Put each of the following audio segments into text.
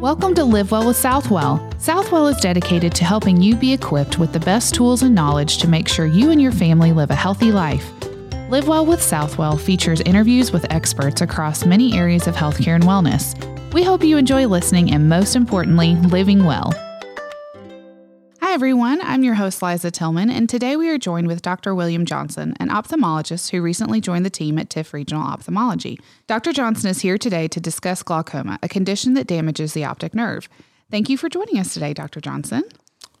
Welcome to Live Well with Southwell. Southwell is dedicated to helping you be equipped with the best tools and knowledge to make sure you and your family live a healthy life. Live Well with Southwell features interviews with experts across many areas of healthcare and wellness. We hope you enjoy listening and, most importantly, living well. Hi, everyone. I'm your host, Liza Tillman, and today we are joined with Dr. William Johnson, an ophthalmologist who recently joined the team at Tift Regional Ophthalmology. Dr. Johnson is here today to discuss glaucoma, a condition that damages the optic nerve. Thank you for joining us today, Dr. Johnson.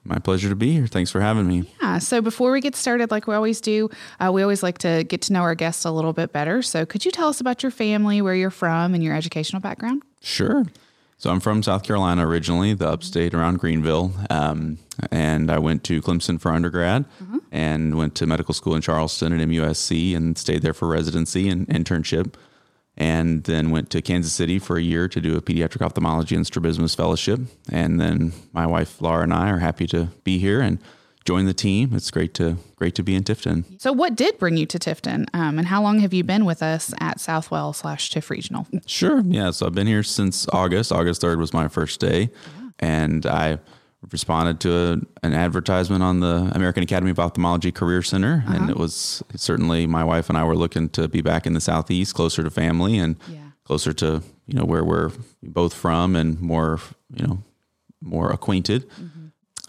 My pleasure to be here. Thanks for having me. Yeah. So before we get started, like we always do, uh, we always like to get to know our guests a little bit better. So could you tell us about your family, where you're from, and your educational background? Sure. So I'm from South Carolina originally, the upstate around Greenville, um, and I went to Clemson for undergrad, mm-hmm. and went to medical school in Charleston at MUSC, and stayed there for residency and internship, and then went to Kansas City for a year to do a pediatric ophthalmology and strabismus fellowship, and then my wife Laura and I are happy to be here and join the team. It's great to great to be in Tifton. So, what did bring you to Tifton, um, and how long have you been with us at Southwell slash Tift Regional? Sure, yeah. So I've been here since August. August third was my first day, yeah. and I responded to a, an advertisement on the American Academy of Ophthalmology Career Center, uh-huh. and it was certainly my wife and I were looking to be back in the southeast, closer to family, and yeah. closer to you know where we're both from, and more you know more acquainted. Mm-hmm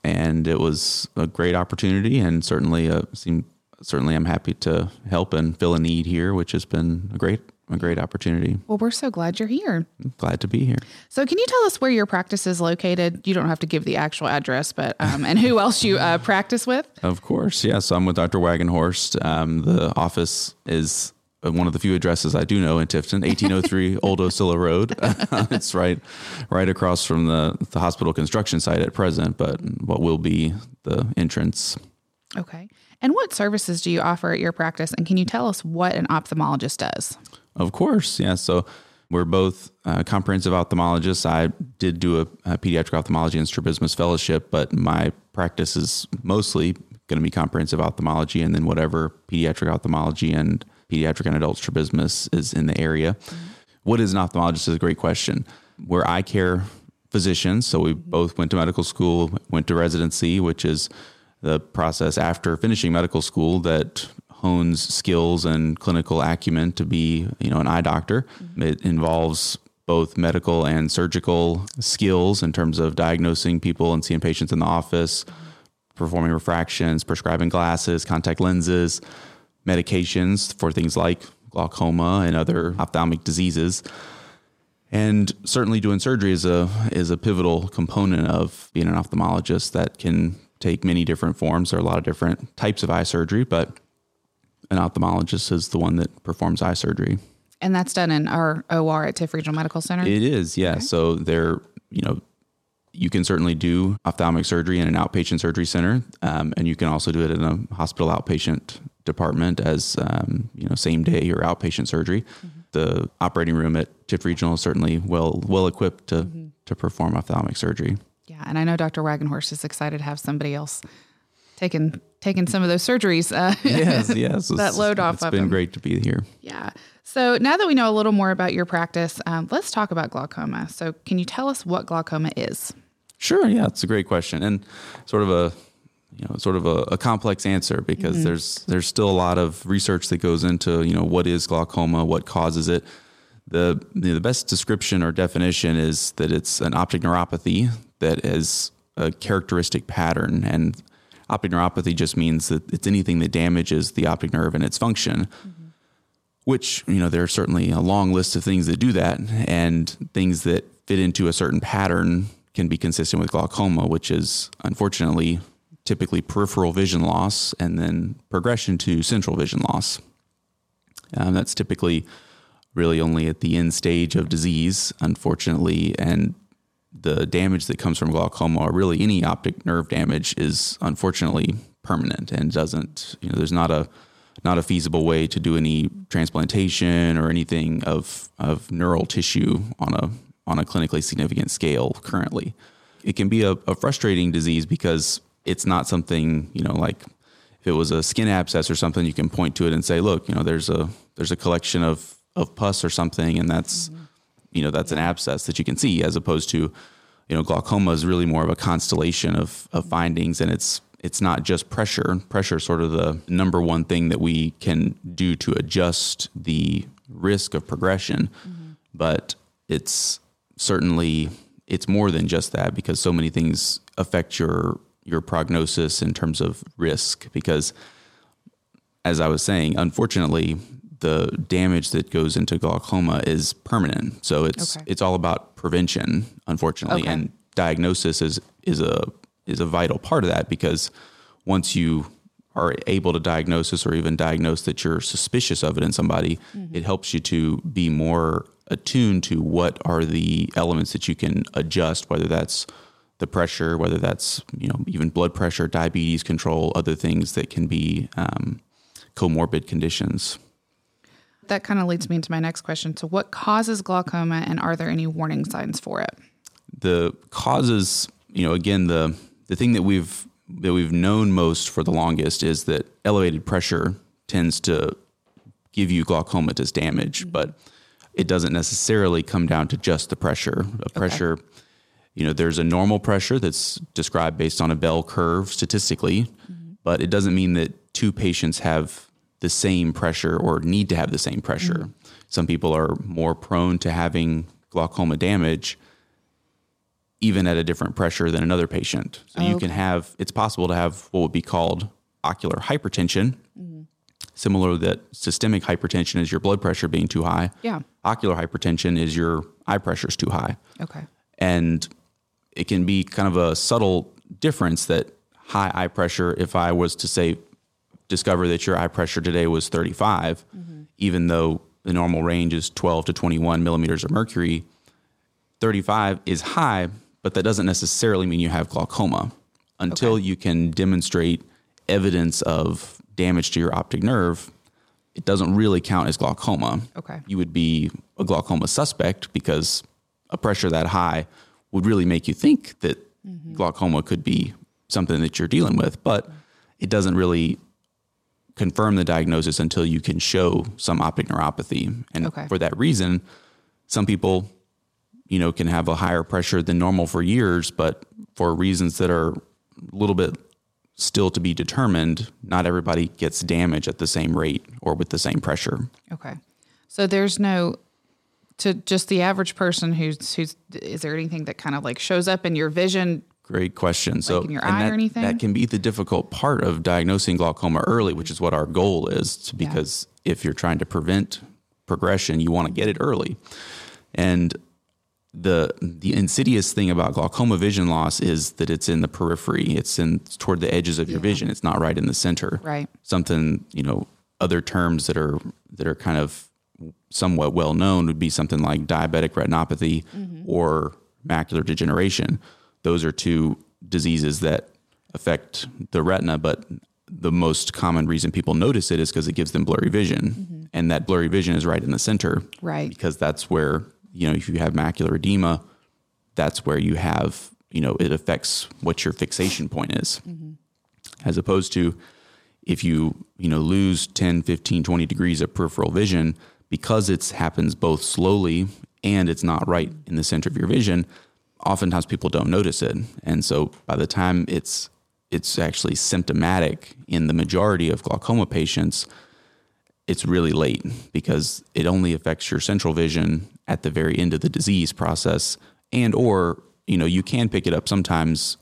and it was a great opportunity and certainly uh, seemed certainly I'm happy to help and fill a need here, which has been a great a great opportunity. Well, we're so glad you're here. Glad to be here. So, can you tell us where your practice is located? You don't have to give the actual address, but um, and who else you uh, practice with? Of course, yes. Yeah, so I'm with Dr. Wagenhorst. Um, the office is one of the few addresses I do know in Tifton, 1803 Old Ocilla Road. it's right, right across from the, the hospital construction site at present, but what will be the entrance. Okay. And what services do you offer at your practice? And can you tell us what an ophthalmologist does? Of course. Yeah. So we're both uh, comprehensive ophthalmologists. I did do a, a, pediatric ophthalmology and strabismus fellowship, but my practice is mostly going to be comprehensive ophthalmology and then whatever pediatric ophthalmology and pediatric and adult strabismus is in the area. Mm-hmm. What is an ophthalmologist is a great question. We're eye care physicians, so we both went to medical school, went to residency, which is the process after finishing medical school that hones skills and clinical acumen to be, you know, an eye doctor. Mm-hmm. It involves both medical and surgical skills in terms of diagnosing people and seeing patients in the office, mm-hmm. performing refractions, prescribing glasses, contact lenses, medications for things like glaucoma and other ophthalmic diseases. And certainly doing surgery is a is a pivotal component of being an ophthalmologist that can take many different forms. There are a lot of different types of eye surgery, but an ophthalmologist is the one that performs eye surgery. And that's done in our OR at Tift Regional Medical Center? It is, yeah. Okay. So they're, you know, you can certainly do ophthalmic surgery in an outpatient surgery center, um, and you can also do it in a hospital outpatient department as um, you know same day or outpatient surgery. Mm-hmm. The operating room at Tift Regional is certainly well well equipped to mm-hmm. to perform ophthalmic surgery. Yeah, and I know Dr. Wagenhorst is excited to have somebody else taking taking some of those surgeries. Uh, yes, yes, that load off. It's of been great to be here. Yeah. So now that we know a little more about your practice, um, let's talk about glaucoma. So, can you tell us what glaucoma is? Sure. Yeah, it's a great question and sort of a you know sort of a, a complex answer because mm-hmm. there's there's still a lot of research that goes into you know what is glaucoma, what causes it. The you know, the best description or definition is that it's an optic neuropathy that is a characteristic pattern and optic neuropathy just means that it's anything that damages the optic nerve and its function. Mm-hmm. Which, you know, there are certainly a long list of things that do that and things that fit into a certain pattern can be consistent with glaucoma, which is unfortunately typically peripheral vision loss and then progression to central vision loss. Um, that's typically really only at the end stage of disease, unfortunately, and the damage that comes from glaucoma or really any optic nerve damage is unfortunately permanent and doesn't you know there's not a not a feasible way to do any transplantation or anything of of neural tissue on a on a clinically significant scale currently. It can be a, a frustrating disease because it's not something you know like if it was a skin abscess or something you can point to it and say look you know there's a there's a collection of of pus or something and that's mm-hmm. you know that's yeah. an abscess that you can see as opposed to you know, glaucoma is really more of a constellation of, of findings, and it's it's not just pressure. Pressure is sort of the number one thing that we can do to adjust the risk of progression, mm-hmm. but it's certainly it's more than just that because so many things affect your your prognosis in terms of risk because as I was saying, unfortunately, the damage that goes into glaucoma is permanent. So it's okay. it's all about prevention, unfortunately, okay. and diagnosis is is a is a vital part of that because once you are able to diagnose this or even diagnose that you're suspicious of it in somebody, mm-hmm. it helps you to be more attuned to what are the elements that you can adjust, whether that's the pressure, whether that's you know even blood pressure, diabetes control, other things that can be um, comorbid conditions. That kind of leads me into my next question. So, what causes glaucoma, and are there any warning signs for it? The causes, you know, again the the thing that we've that we've known most for the longest is that elevated pressure tends to give you glaucomatous damage, mm-hmm. but it doesn't necessarily come down to just the pressure. A pressure, okay. You know, there's a normal pressure that's described based on a bell curve statistically, mm-hmm. but it doesn't mean that two patients have the same pressure or need to have the same pressure. Mm-hmm. Some people are more prone to having glaucoma damage even at a different pressure than another patient. So you can have it's possible to have what would be called ocular hypertension. Mm-hmm. Similar that systemic hypertension is your blood pressure being too high. Yeah. Ocular hypertension is your eye pressure is too high. Okay. And it can be kind of a subtle difference that high eye pressure if I was to say discover that your eye pressure today was 35, mm-hmm. even though the normal range is 12 to 21 millimeters of mercury, 35 is high, but that doesn't necessarily mean you have glaucoma until okay. you can demonstrate evidence of damage to your optic nerve. It doesn't really count as glaucoma. Okay. You would be a glaucoma suspect because a pressure that high would really make you think that mm-hmm. glaucoma could be something that you're dealing with, but it doesn't really confirm the diagnosis until you can show some optic neuropathy. And okay. for that reason, some people, you know, can have a higher pressure than normal for years, but for reasons that are a little bit still to be determined, not everybody gets damage at the same rate or with the same pressure. Okay. So there's no to just the average person who's who's is there anything that kind of like shows up in your vision Great question. So, like in your eye that, or anything? That can be the difficult part of diagnosing glaucoma early, which is what our goal is. Because yeah. if you're trying to prevent progression, you want to get it early. And the the insidious thing about glaucoma vision loss is that it's in the periphery. It's in toward the edges of your yeah. vision. It's not right in the center. Right. Something you know. Other terms that are that are kind of somewhat well known would be something like diabetic retinopathy mm-hmm. or macular degeneration those are two diseases that affect the retina, but the most common reason people notice it is because it gives them blurry vision. Mm-hmm. And that blurry vision is right in the center. Right. Because that's where, you know, if you have macular edema, that's where you have, you know, it affects what your fixation point is. Mm-hmm. As opposed to if you, you know, lose 10, 15, 20 degrees of peripheral vision, because it happens both slowly and it's not right in the center of your vision, oftentimes people don't notice it. And so by the time it's it's actually symptomatic in the majority of glaucoma patients, it's really late because it only affects your central vision at the very end of the disease process and or you know you can pick it up sometimes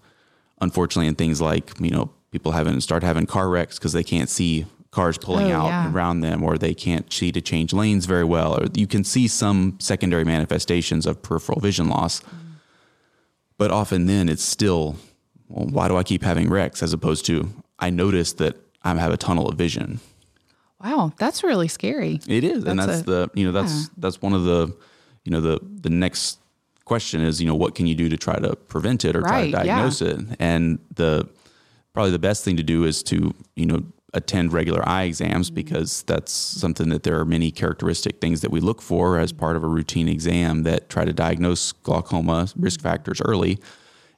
unfortunately in things like you know people having start having car wrecks because they can't see cars pulling oh, out yeah. around them or they can't see to change lanes very well or you can see some secondary manifestations of peripheral vision loss mm but often then it's still, well, why do I keep having wrecks as opposed to I notice that I have a tunnel of vision. Wow, that's really scary. It is, that's and that's a, the you know that's yeah. that's one of the you know the the next question is you know what can you do to try to prevent it or right, try to diagnose yeah. it and the probably the best thing to do is to you know attend regular eye exams mm-hmm. because that's something that there are many characteristic things that we look for as part of a routine exam that try to diagnose glaucoma risk mm-hmm. factors early.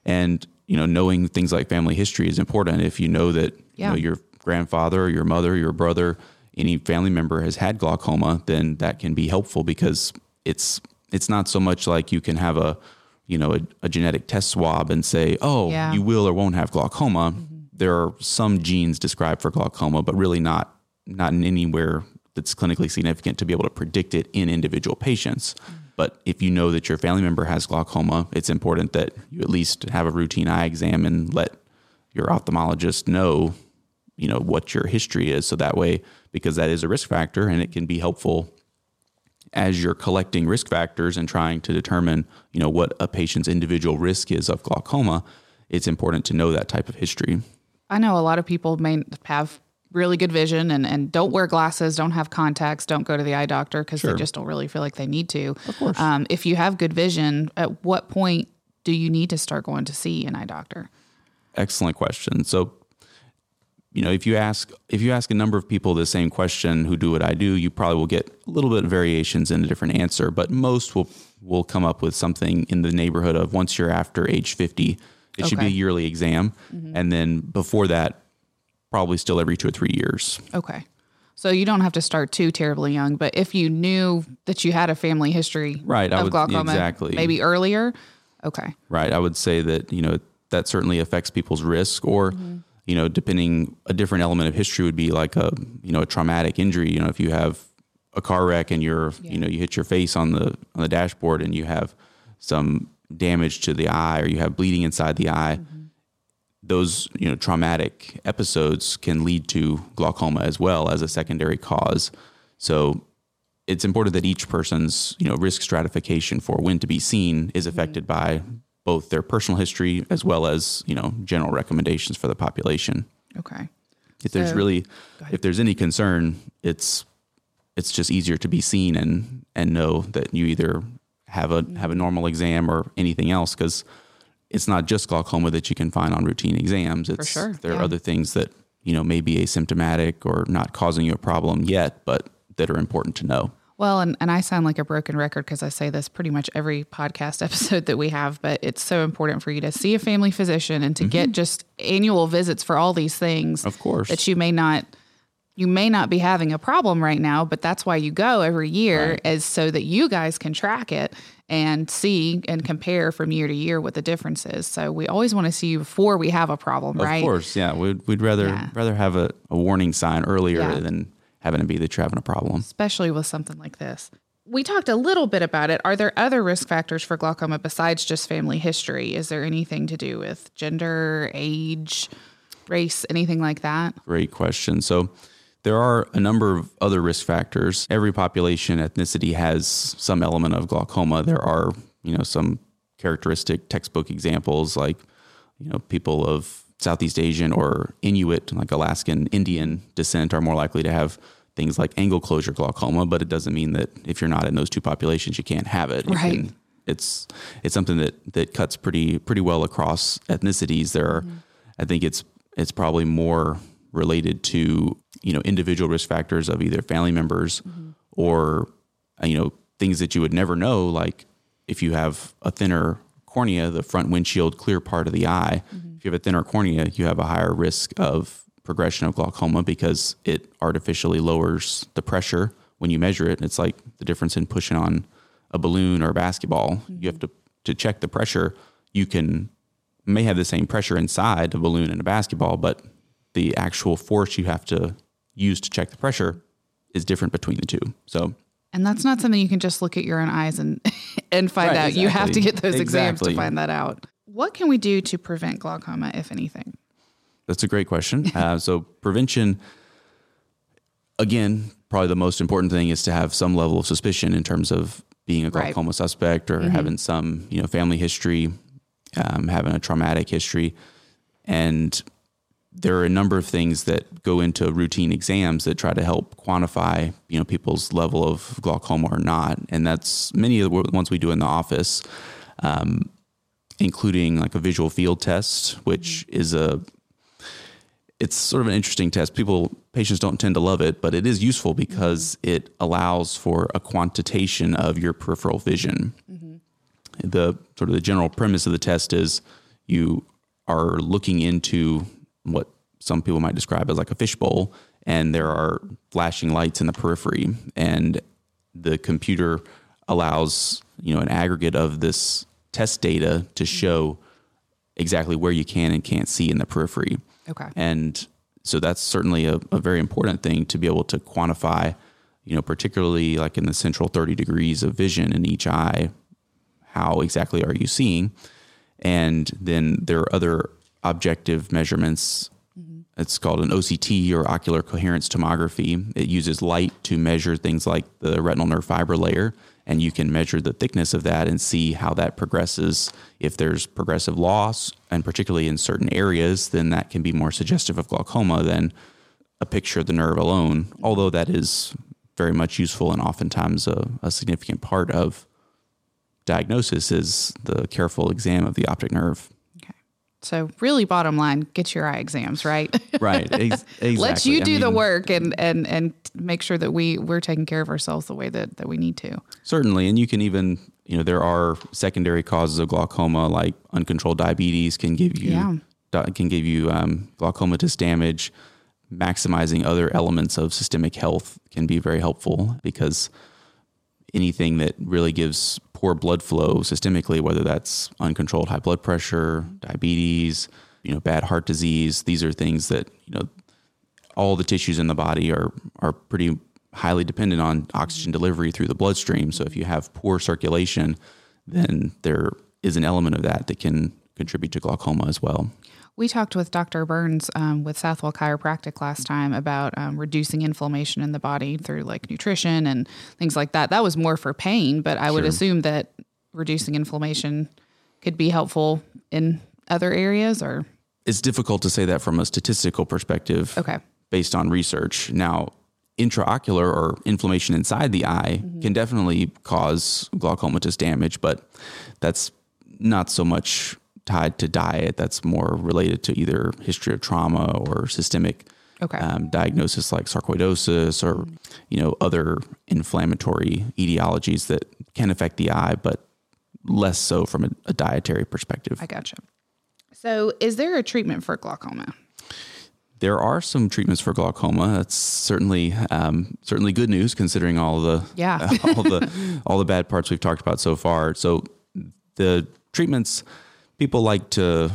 And you know, knowing things like family history is important. If you know that yeah. you know your grandfather, your mother, your brother, any family member has had glaucoma, then that can be helpful because it's it's not so much like you can have a you know, a, a genetic test swab and say, oh, Yeah. you will or won't have glaucoma. There are some genes described for glaucoma, but really not not in anywhere that's clinically significant to be able to predict it in individual patients. But if you know that your family member has glaucoma, it's important that you at least have a routine eye exam and let your ophthalmologist know, you know, what your history is. So that way, because that is a risk factor and it can be helpful as you're collecting risk factors and trying to determine, you know, what a patient's individual risk is of glaucoma, it's important to know that type of history. I know a lot of people may have really good vision and, and don't wear glasses, don't have contacts, don't go to the eye doctor because Sure. they just don't really feel like they need to. Of course. Um, if you have good vision, at what point do you need to start going to see an eye doctor? Excellent question. So, you know, if you ask if you ask a number of people the same question who do what I do, you probably will get a little bit of variations in a different answer, but most will will come up with something in the neighborhood of once you're after age 50, it should be a yearly exam, mm-hmm. and then before that probably still every 2 or 3 years. Okay. So you don't have to start too terribly young, but if you knew that you had a family history Right, I of would- glaucoma, exactly. maybe earlier, okay. right? I would say that you know that certainly affects people's risk, or mm-hmm. you know, depending a different element of history would be like a you know a traumatic injury. You know, if you have a car wreck and you're you know you hit your face on the on the dashboard and you have some damage to the eye or you have bleeding inside the eye. Mm-hmm. Those you know traumatic episodes can lead to glaucoma as well as a secondary cause. So it's important that each person's you know risk stratification for when to be seen is mm-hmm. affected by both their personal history as well as you know general recommendations for the population. Okay. If there's really if there's any concern, it's it's just easier to be seen and and know that you either have a have a normal exam or anything else because it's not just glaucoma that you can find on routine exams. It's sure, there yeah. are other things that you know may be asymptomatic or not causing you a problem yet, but that are important to know. Well, and, and I sound like a broken record because I say this pretty much every podcast episode that we have, but it's so important for you to see a family physician and to get just annual visits for all these things. Mm-hmm. Of course. That you may not you may not be having a problem right now, but that's why you go every year Right. is so that you guys can track it and see and compare from year to year what the difference is. So we always want to see you before we have a problem, Of right? Of course, yeah. We'd we'd rather Yeah. rather have a, a warning sign earlier Yeah. than having to be that you're having a problem. especially with something like this. We talked a little bit about it. Are there other risk factors for glaucoma besides just family history? Is there anything to do with gender, age, race, anything like that? Great question. So there are a number of other risk factors. Every population ethnicity has some element of glaucoma. There are, you know, some characteristic textbook examples like, you know, people of Southeast Asian or Inuit, like Alaskan Indian descent are more likely to have things like angle closure glaucoma, but it doesn't mean that if you're not in those two populations, you can't have it. Right. can- it's it's something that that cuts pretty pretty well across ethnicities. There are, mm-hmm. I think it's it's probably more related to you know individual risk factors of either family members mm-hmm. or uh, you know things that you would never know, like if you have a thinner cornea, the front windshield clear part of the eye. Mm-hmm. If you have a thinner cornea, you have a higher risk of progression of glaucoma because it artificially lowers the pressure when you measure it. It's like the difference in pushing on a balloon or a basketball. You have mm-hmm. to to check the pressure. You can may have the same pressure inside a balloon and a basketball, but the actual force you have to use to check the pressure is different between the two. So And that's not something you can just look at your own eyes and and find Right, out. You have to get those exams to find that out. What can we do to prevent glaucoma, if anything? That's a great question. Uh, so prevention, again, probably the most important thing is to have some level of suspicion in terms of being a Right. glaucoma suspect or having some, you know, family history, um, having a traumatic history, and there are a number of things that go into routine exams that try to help quantify, you know, people's level of glaucoma or not, and that's many of the ones we do in the office, um, including like a visual field test, which mm-hmm. is a it's sort of an interesting test. People, patients don't tend to love it, but it is useful because mm-hmm. it allows for a quantitation of your peripheral vision. Mm-hmm. The sort of the general premise of the test is you are looking into what some people might describe as like a fishbowl, and there are flashing lights in the periphery, and the computer allows you know an aggregate of this test data to mm-hmm. show exactly where you can and can't see in the periphery. Okay. And so that's certainly a, a very important thing to be able to quantify, you know, particularly like in the central 30 degrees of vision in each eye, how exactly are you seeing? And then there are other objective measurements. Mm-hmm. It's called an OCT or ocular coherence tomography. It uses light to measure things like the retinal nerve fiber layer, and you can measure the thickness of that and see how that progresses. If there's progressive loss, and particularly in certain areas, then that can be more suggestive of glaucoma than a picture of the nerve alone, mm-hmm. although that is very much useful and oftentimes a, a significant part of diagnosis is the careful exam of the optic nerve. So really bottom line, get your eye exams, right? Right. Ex- exactly. Let you I do the work and, and, and make sure that we, we're taking care of ourselves the way that, that we need to. Certainly. And you can even, you know, there are secondary causes of glaucoma like uncontrolled diabetes can give you, Yeah. can give you um, glaucomatous damage. Maximizing other elements of systemic health can be very helpful because anything that really gives poor blood flow systemically, whether that's uncontrolled high blood pressure, diabetes, you know, bad heart disease, these are things that, you know, all the tissues in the body are are pretty highly dependent on oxygen delivery through the bloodstream. So if you have poor circulation, then there is an element of that that can contribute to glaucoma as well. We talked with Dr. Burns um, with Southwell Chiropractic last time about um, reducing inflammation in the body through like nutrition and things like that. That was more for pain, but I would assume that reducing inflammation could be helpful in other areas or It's difficult to say that from a statistical perspective. okay. based on research. Now, intraocular or inflammation inside the eye can definitely cause glaucomatous damage, but that's not so much tied to diet. That's more related to either history of trauma or systemic Okay. um, diagnosis like sarcoidosis or you know other inflammatory etiologies that can affect the eye, but less so from a, a dietary perspective. I gotcha. So, is there a treatment for glaucoma? there are some treatments for glaucoma. That's certainly um, certainly good news considering all the Yeah. all the all the bad parts we've talked about so far. So the treatments people like to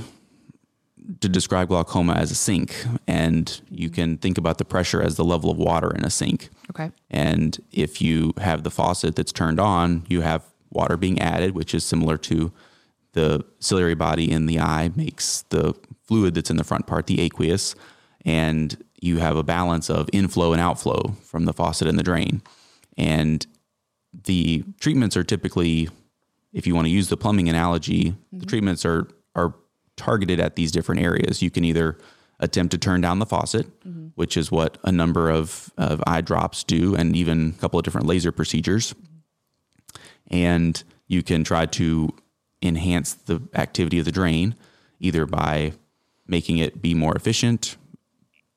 to describe glaucoma as a sink, and you can think about the pressure as the level of water in a sink. Okay. And if you have the faucet that's turned on, you have water being added, which is similar to the ciliary body in the eye makes the fluid that's in the front part, the aqueous, and you have a balance of inflow and outflow from the faucet and the drain. And the treatments are typically, if you want to use the plumbing analogy, the mm-hmm. treatments are are targeted at these different areas. You can either attempt to turn down the faucet, mm-hmm. which is what a number of, of eye drops do, and even a couple of different laser procedures. Mm-hmm. And you can try to enhance the activity of the drain either by making it be more efficient,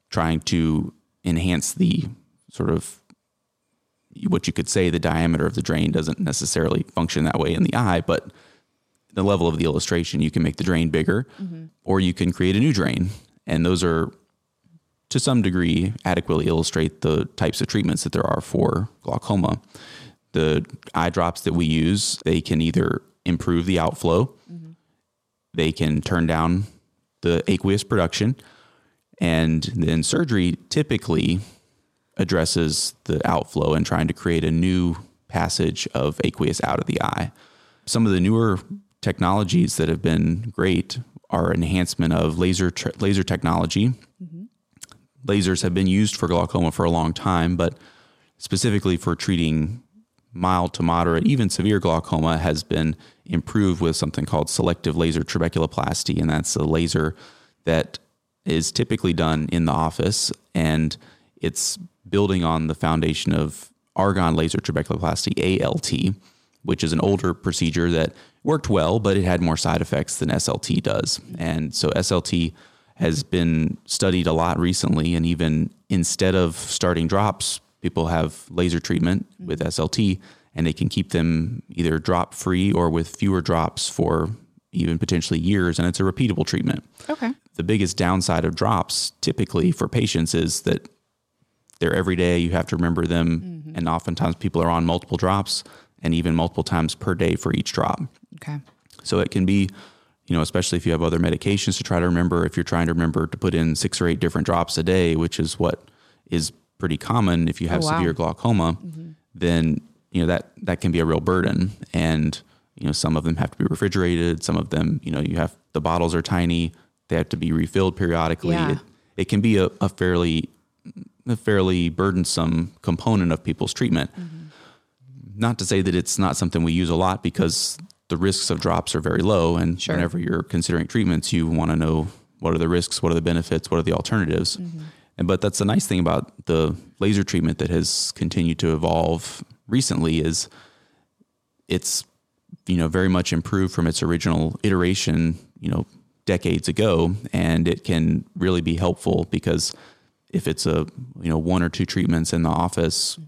trying to enhance the sort of what you could say the diameter of the drain doesn't necessarily function that way in the eye, but the level of the illustration, you can make the drain bigger mm-hmm. or you can create a new drain. And those are to some degree adequately illustrate the types of treatments that there are for glaucoma. The eye drops that we use, they can either improve the outflow, mm-hmm. they can turn down the aqueous production, and then surgery typically addresses the outflow and trying to create a new passage of aqueous out of the eye. Some of the newer technologies that have been great are enhancement of laser tr- laser technology. Mm-hmm. Lasers have been used for glaucoma for a long time, but specifically for treating mild to moderate, even severe glaucoma has been improved with something called selective laser trabeculoplasty, and that's a laser that is typically done in the office, and it's building on the foundation of argon laser trabeculoplasty, ALT, which is an older procedure that worked well, but it had more side effects than SLT does. And so SLT has been studied a lot recently, and even instead of starting drops, people have laser treatment with SLT, and they can keep them either drop free or with fewer drops for even potentially years, and it's a repeatable treatment. Okay. The biggest downside of drops typically for patients is that they're every day, you have to remember them, mm-hmm. and oftentimes people are on multiple drops and even multiple times per day for each drop. Okay. So it can be, you know, especially if you have other medications to try to remember, if you're trying to remember to put in six or eight different drops a day, which is what is pretty common if you have Oh, wow. severe glaucoma, mm-hmm. then, you know, that, that can be a real burden. And, you know, some of them have to be refrigerated. Some of them, you know, you have, the bottles are tiny. They have to be refilled periodically. Yeah. It, it can be a, a fairly, a fairly burdensome component of people's treatment mm-hmm. not to say that it's not something we use a lot because the risks of drops are very low. And Sure. whenever you're considering treatments, you want to know what are the risks, what are the benefits, what are the alternatives. Mm-hmm. And but that's the nice thing about the laser treatment that has continued to evolve recently is it's you know very much improved from its original iteration, you know, decades ago, and it can really be helpful because if it's a you know one or two treatments in the office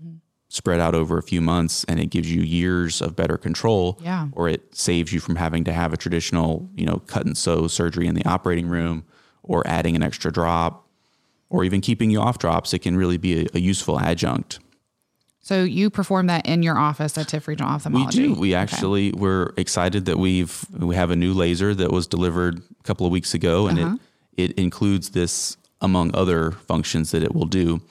spread out over a few months and it gives you years of better control Yeah. or it saves you from having to have a traditional you know cut and sew surgery in the operating room or adding an extra drop or even keeping you off drops it can really be a, a useful adjunct So you perform that in your office at Tift Regional Ophthalmology. we do. We actually we're excited that we've we have a new laser that was delivered a couple of weeks ago, and Uh-huh. it it includes this among other functions that it will do.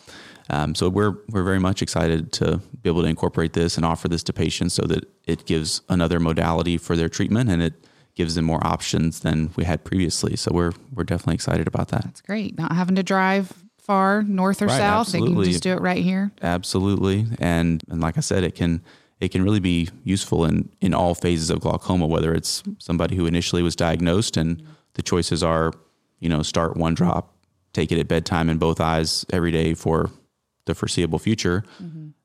Um, so we're we're very much excited to be able to incorporate this and offer this to patients so that it gives another modality for their treatment and it gives them more options than we had previously. So we're we're definitely excited about that. That's great. Not having to drive far north or Right, south. They can just do it right here. Absolutely, and and like I said, it can it can really be useful in in all phases of glaucoma. Whether it's somebody who initially was diagnosed and the choices are, you know, start one drop, take it at bedtime in both eyes every day for the foreseeable future,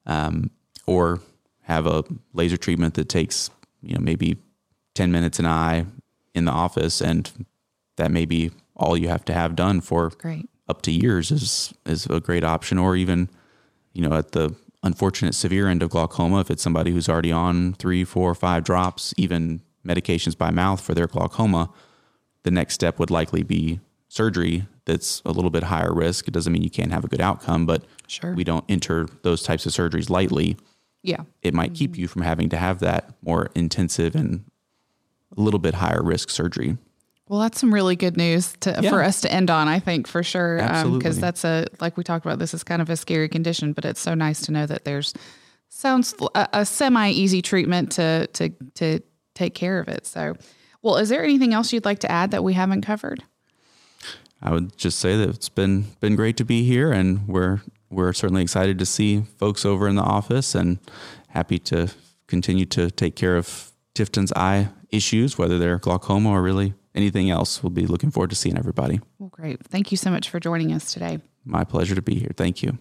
um, or have a laser treatment that takes you know maybe ten minutes an eye in the office, and that may be all you have to have done for Great. up to years is is a great option or even you know at the unfortunate severe end of glaucoma if it's somebody who's already on three four five drops even medications by mouth for their glaucoma the next step would likely be surgery that's a little bit higher risk it doesn't mean you can't have a good outcome but Sure. we don't enter those types of surgeries lightly Yeah. it might keep you from having to have that more intensive and a little bit higher risk surgery Well, that's some really good news to, Yeah. for us to end on, I think, for sure. Um, because Absolutely. that's a, like we talked about, this is kind of a scary condition, but it's so nice to know that there's, sounds a, a semi easy treatment to, to, to take care of it. So, well, is there anything else you'd like to add that we haven't covered? I would just say that it's been been great to be here, and we're we're certainly excited to see folks over in the office, and happy to continue to take care of Tifton's eye issues, whether they're glaucoma or really anything else. We'll be looking forward to seeing everybody. Well, great. Thank you so much for joining us today. My pleasure to be here. Thank you.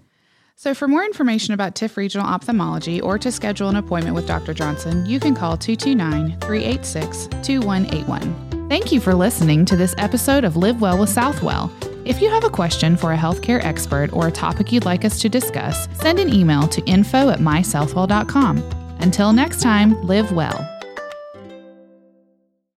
So, for more information about Tift Regional Ophthalmology or to schedule an appointment with Dr. Johnson, you can call 229 386 2181. Thank you for listening to this episode of Live Well with Southwell. If you have a question for a healthcare expert or a topic you'd like us to discuss, send an email to info at mysouthwell.com. Until next time, live well.